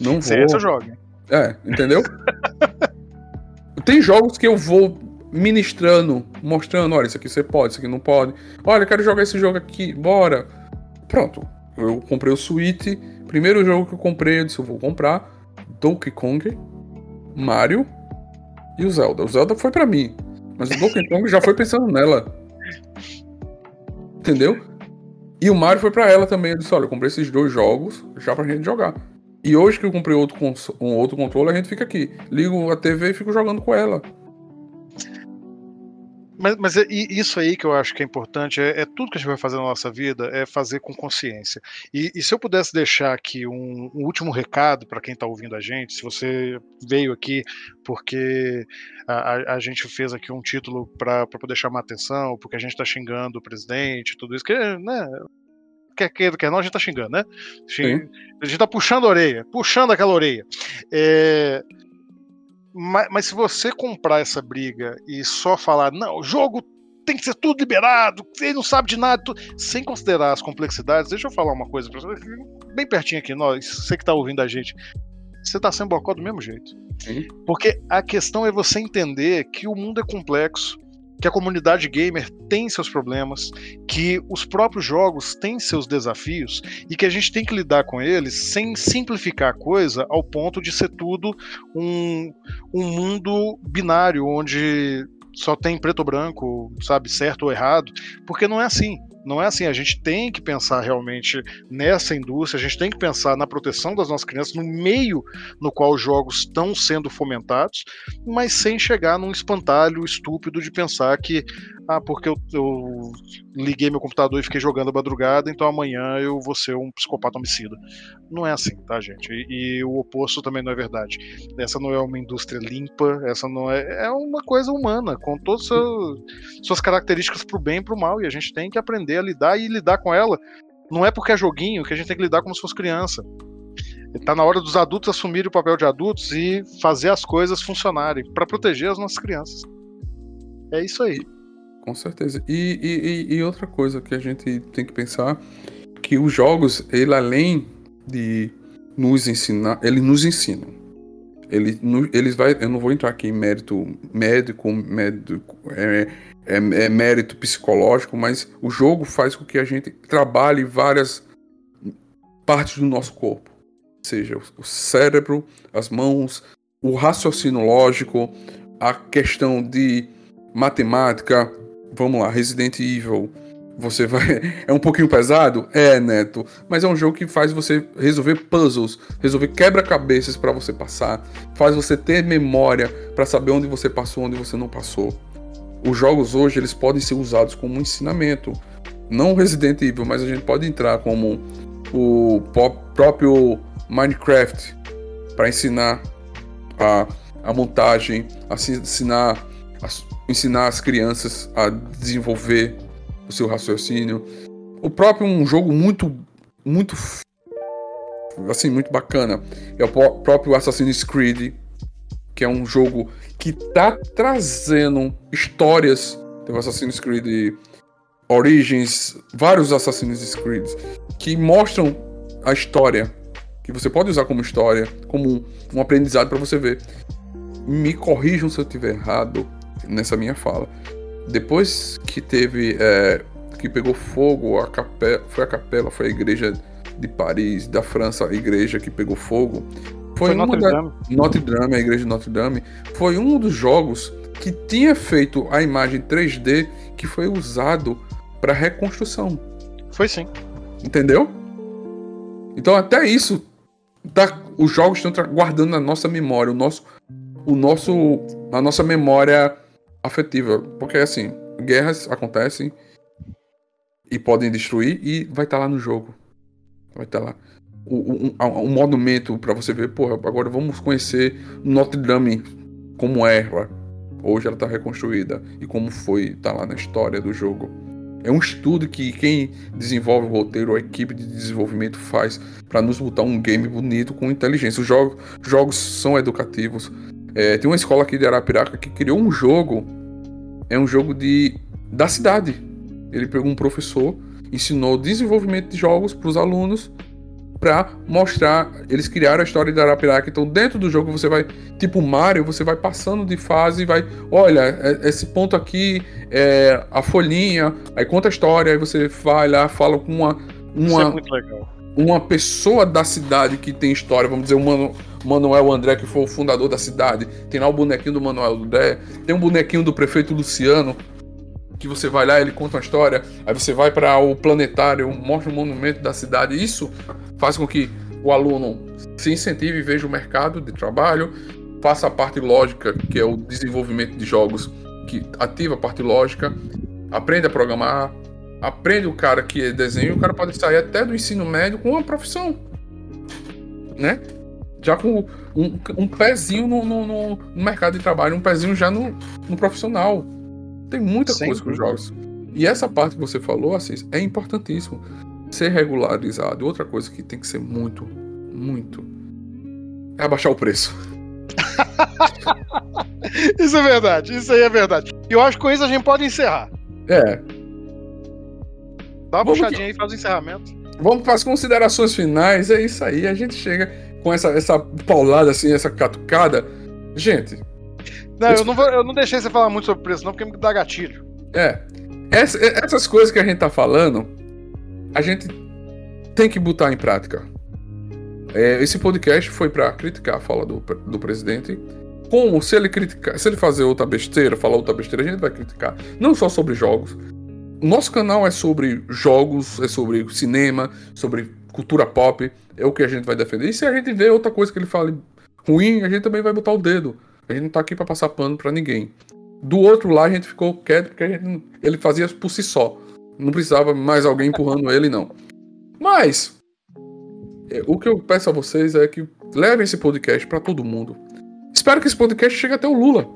Não vou. CS
eu jogo.
É, entendeu? Tem jogos que eu vou ministrando, mostrando, olha, isso aqui você pode, isso aqui não pode. Olha, eu quero jogar esse jogo aqui, bora. Pronto. Eu comprei o Switch. Primeiro jogo que eu comprei, eu disse, eu vou comprar Donkey Kong, Mario e o Zelda. O Zelda foi para mim, mas o Donkey Kong já foi pensando nela. Entendeu? E o Mario foi para ela também. Eu disse, olha, eu comprei esses dois jogos já pra gente jogar. E hoje que eu comprei outro um outro controle, a gente fica aqui. Ligo a TV e fico jogando com ela.
Mas, mas é, isso aí que eu acho que é importante, é, é, tudo que a gente vai fazer na nossa vida, é fazer com consciência. E, e se eu pudesse deixar aqui um, um último recado para quem está ouvindo a gente, se você veio aqui porque a, a gente fez aqui um título para poder chamar atenção, porque a gente está xingando o presidente, tudo isso, que, né, quer queira, quer não, a gente tá xingando, né? Xing... A gente tá puxando a orelha, puxando aquela orelha. É... Mas, mas, se você comprar essa briga e só falar, não, o jogo tem que ser tudo liberado, ele não sabe de nada, sem considerar as complexidades, deixa eu falar uma coisa pra você, bem pertinho aqui, nós, você que tá ouvindo a gente, você tá sendo bocó do mesmo jeito. Sim. Porque a questão é você entender que o mundo é complexo, que a comunidade gamer tem seus problemas, que os próprios jogos têm seus desafios e que a gente tem que lidar com eles sem simplificar a coisa ao ponto de ser tudo um, um mundo binário onde só tem preto ou branco, sabe, certo ou errado, porque não é assim. Não é assim, a gente tem que pensar realmente nessa indústria, a gente tem que pensar na proteção das nossas crianças, no meio no qual os jogos estão sendo fomentados, mas sem chegar num espantalho estúpido de pensar que, ah, porque eu, eu liguei meu computador e fiquei jogando a madrugada, então amanhã eu vou ser um psicopata homicida. Não é assim, tá, gente? E, e o oposto também não é verdade. Essa não é uma indústria limpa, essa não é. É uma coisa humana, com todas as suas características pro bem e pro mal, e a gente tem que aprender a lidar e lidar com ela. Não é porque é joguinho que a gente tem que lidar como se fosse criança. Está na hora dos adultos assumirem o papel de adultos e fazer as coisas funcionarem para proteger as nossas crianças. É isso aí.
Com certeza. E, e, e, outra coisa que a gente tem que pensar que os jogos, ele além de nos ensinar, ele nos ensinam. Ele, eles vai, eu não vou entrar aqui em mérito médico, médico é, é, é mérito psicológico, mas o jogo faz com que a gente trabalhe várias partes do nosso corpo, seja o cérebro, as mãos, o raciocínio lógico, a questão de matemática, vamos lá, Resident Evil. Você vai. É um pouquinho pesado? É, Neto. Mas é um jogo que faz você resolver puzzles, resolver quebra-cabeças para você passar, faz você ter memória para saber onde você passou, onde você não passou. Os jogos hoje eles podem ser usados como um ensinamento. Não Resident Evil, mas a gente pode entrar como o próprio Minecraft para ensinar a, a montagem, a ensinar ensinar as crianças a desenvolver o seu raciocínio. O próprio um jogo muito, muito, assim, muito bacana é o próprio Assassin's Creed, que é um jogo que tá trazendo histórias. Tem o Assassin's Creed Origins, vários Assassin's Creed que mostram a história, que você pode usar como história, como um aprendizado para você ver. Me corrijam se eu estiver errado nessa minha fala. Depois que teve. É, que pegou fogo, a capela, foi a capela, foi a igreja de Paris, da França, a igreja que pegou fogo. Foi, foi Notre, da, Dame. Notre Dame, a igreja de Notre Dame. Foi um dos jogos que tinha feito a imagem 3D que foi usado para reconstrução.
Foi sim.
Entendeu? Então até isso tá, os jogos estão guardando na nossa memória, o nosso, o nosso, a nossa memória afetiva, porque assim, guerras acontecem e podem destruir e vai estar tá lá no jogo, vai estar tá lá um, um, um monumento para você ver, porra, agora vamos conhecer Notre Dame como era. Hoje ela está reconstruída e como foi, tá lá na história do jogo. É um estudo que quem desenvolve o roteiro, a equipe de desenvolvimento faz para nos botar um game bonito com inteligência. Os jogos, jogos são educativos. É, tem uma escola aqui de Arapiraca que criou um jogo. É um jogo de da cidade. Ele pegou um professor, ensinou desenvolvimento de jogos para os alunos para mostrar. Eles criaram a história de Arapiraca. Então, dentro do jogo, você vai, tipo Mario, você vai passando de fase e vai. Olha, é, esse ponto aqui é a folhinha, aí conta a história, aí você vai lá, fala com uma. uma Isso é muito legal. Uma pessoa da cidade que tem história, vamos dizer, Mano, Manuel André, que foi o fundador da cidade, tem lá o bonequinho do Manuel André, tem um bonequinho do prefeito Luciano, que você vai lá, ele conta uma história, aí você vai para o planetário, mostra o monumento da cidade. Isso faz com que o aluno se incentive e veja o mercado de trabalho, faça a parte lógica, que é o desenvolvimento de jogos, que ativa a parte lógica, aprende a programar, aprende o cara que é desenho, o cara pode sair até do ensino médio com uma profissão, né? Já com um, um pezinho no, no, no, mercado de trabalho, um pezinho já no, no profissional. Tem muita Sem coisa com os jogos. E essa parte que você falou, Assis, é importantíssimo ser regularizado. Outra coisa que tem que ser muito, muito, é abaixar o preço.
isso é verdade, isso aí é verdade. E eu acho que com isso a gente pode encerrar.
É.
Dá uma puxadinha aí e faz o encerramento.
Vamos para as considerações finais, é isso aí. A gente chega com essa, essa paulada, assim, essa catucada. Gente.
Não, eu não, vou, eu não deixei você falar muito sobre preço, não, porque me dá gatilho.
É. Essa, essas coisas que a gente tá falando, a gente tem que botar em prática. É, esse podcast foi para criticar a fala do, do presidente. Como se ele criticar, se ele fazer outra besteira, falar outra besteira, a gente vai criticar. Não só sobre jogos. Nosso canal é sobre jogos, é sobre cinema, sobre cultura pop. É o que a gente vai defender. E se a gente vê outra coisa que ele fale ruim, a gente também vai botar o dedo. A gente não tá aqui para passar pano para ninguém. Do outro lado, a gente ficou quieto porque gente, ele fazia por si só. Não precisava mais alguém empurrando ele, não. Mas, é, o que eu peço a vocês é que levem esse podcast para todo mundo. Espero que esse podcast chegue até o Lula.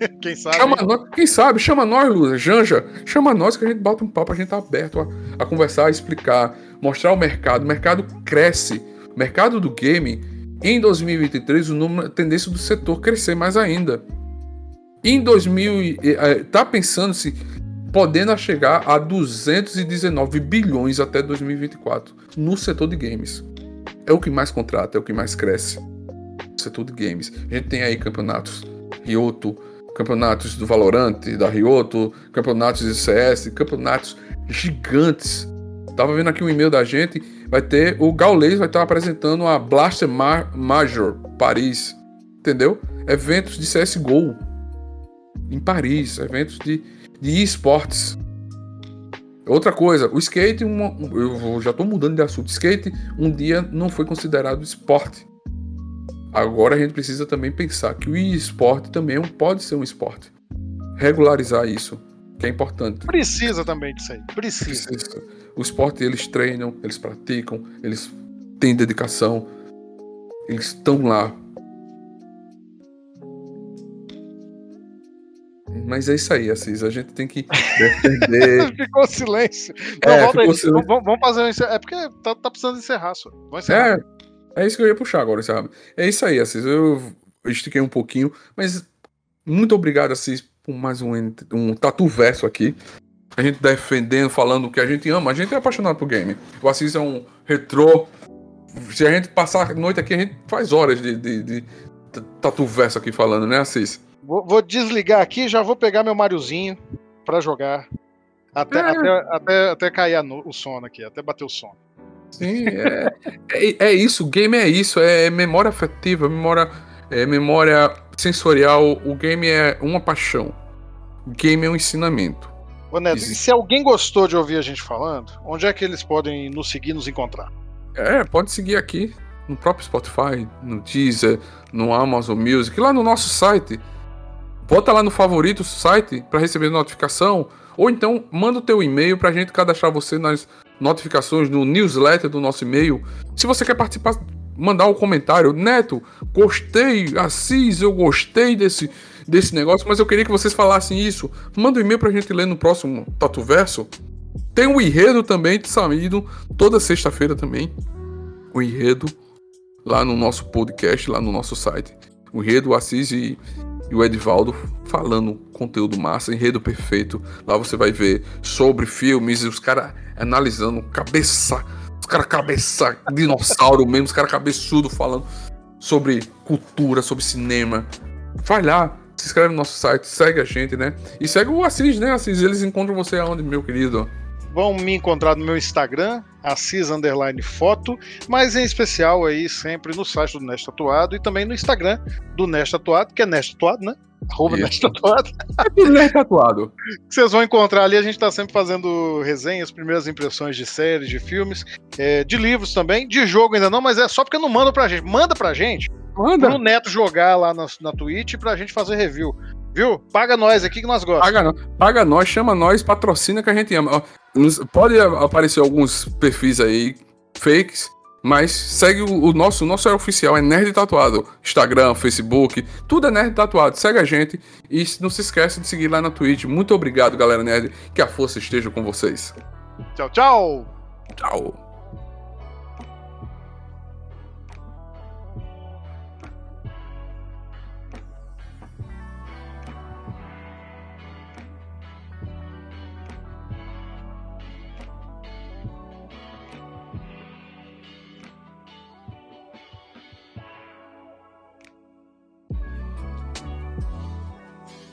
Quem sabe?
Chama nós, quem sabe? Chama nós, Lula. Janja, chama nós que a gente bota um papo, a gente tá aberto a, a conversar, a explicar, mostrar o mercado. O mercado cresce. O mercado do game, em 2023, o número, a tendência do setor crescer mais ainda. Em 2000, é, tá pensando se podendo chegar a 219 bilhões até 2024 no setor de games. É o que mais contrata, é o que mais cresce. No setor de games. A gente tem aí campeonatos Ryoto, campeonatos do Valorant, da Ryoto, campeonatos de CS, campeonatos gigantes. Tava vendo aqui um e-mail da gente, vai ter o Gaules vai estar apresentando a Blaster Major Paris, entendeu? Eventos de CS:GO em Paris, eventos de de esportes. Outra coisa, o skate, uma, eu já estou mudando de assunto. Skate um dia não foi considerado esporte. Agora a gente precisa também pensar que o esporte também pode ser um esporte. Regularizar isso, que é importante.
Precisa também disso aí. Precisa. Precisa.
O esporte eles treinam, eles praticam, eles têm dedicação, eles estão lá Mas é isso aí, Assis. A gente tem que defender.
ficou silêncio. Não,
É,
volta aí.
silêncio.
Vamos, vamos fazer um encer- É porque tá, tá precisando encerrar, só. Vamos encerrar.
É, é isso que eu ia puxar agora, sabe? É isso aí, Assis. Eu estiquei um pouquinho, mas muito obrigado, Assis, por mais um, um tatu verso aqui. A gente defendendo, falando o que a gente ama. A gente é apaixonado por game. O Assis é um retrô. Se a gente passar a noite aqui, a gente faz horas de, de, de tatu verso aqui falando, né, Assis?
Vou, vou desligar aqui e já vou pegar meu Mariozinho pra jogar. Até,
É.
até, até, até cair no- o sono aqui, até bater o sono.
Sim, é, é, é isso. O game é isso. É memória afetiva, memória, é memória sensorial. O game é uma paixão. O game é um ensinamento.
Neto, e se alguém gostou de ouvir a gente falando, onde é que eles podem nos seguir, nos encontrar?
É, pode seguir aqui no próprio Spotify, no Deezer, no Amazon Music, lá no nosso site. Bota lá no favorito o site para receber notificação, ou então manda o teu e-mail pra gente cadastrar você nas notificações no newsletter do nosso e-mail. Se você quer participar, mandar um comentário, Neto, gostei, Assis, eu gostei desse desse negócio, mas eu queria que vocês falassem isso. Manda um e-mail pra gente ler no próximo Tatu Verso. Tem o enredo também de saído toda sexta-feira também. O enredo lá no nosso podcast, lá no nosso site. O enredo, o Assis e, e o Edivaldo falando conteúdo massa, enredo perfeito. Lá você vai ver sobre filmes e os caras analisando cabeça, os caras cabeça, dinossauro mesmo, os caras cabeçudo falando sobre cultura, sobre cinema. Vai lá, se inscreve no nosso site, segue a gente, né? E segue o Assis, né, Assis? Eles encontram você aonde, meu querido?
Vão me encontrar no meu Instagram, Assis Underline Foto, mas em especial aí sempre no site do Nest Tatuado e também no Instagram do Nest Tatuado, que é Nest Tatuado, né? Arroba
Isso.
Nest Tatuado.
É tudo é tatuado.
vocês vão encontrar ali. A gente tá sempre fazendo resenhas, primeiras impressões de séries, de filmes, é, de livros também, de jogo ainda não, mas é só porque não manda pra gente. Manda pra gente
Manda.
pro Neto jogar lá na, na Twitch pra gente fazer review. Viu? Paga nós aqui que nós gostamos.
Paga, nós, paga nós, chama nós, patrocina que a gente ama. Pode aparecer alguns perfis aí fakes, mas segue o, o nosso, o nosso é oficial, é Nerd Tatuado. Instagram, Facebook, tudo é Nerd Tatuado. Segue a gente e não se esqueça de seguir lá na Twitch. Muito obrigado, galera Nerd. Que a força esteja com vocês.
Tchau, tchau!
Tchau.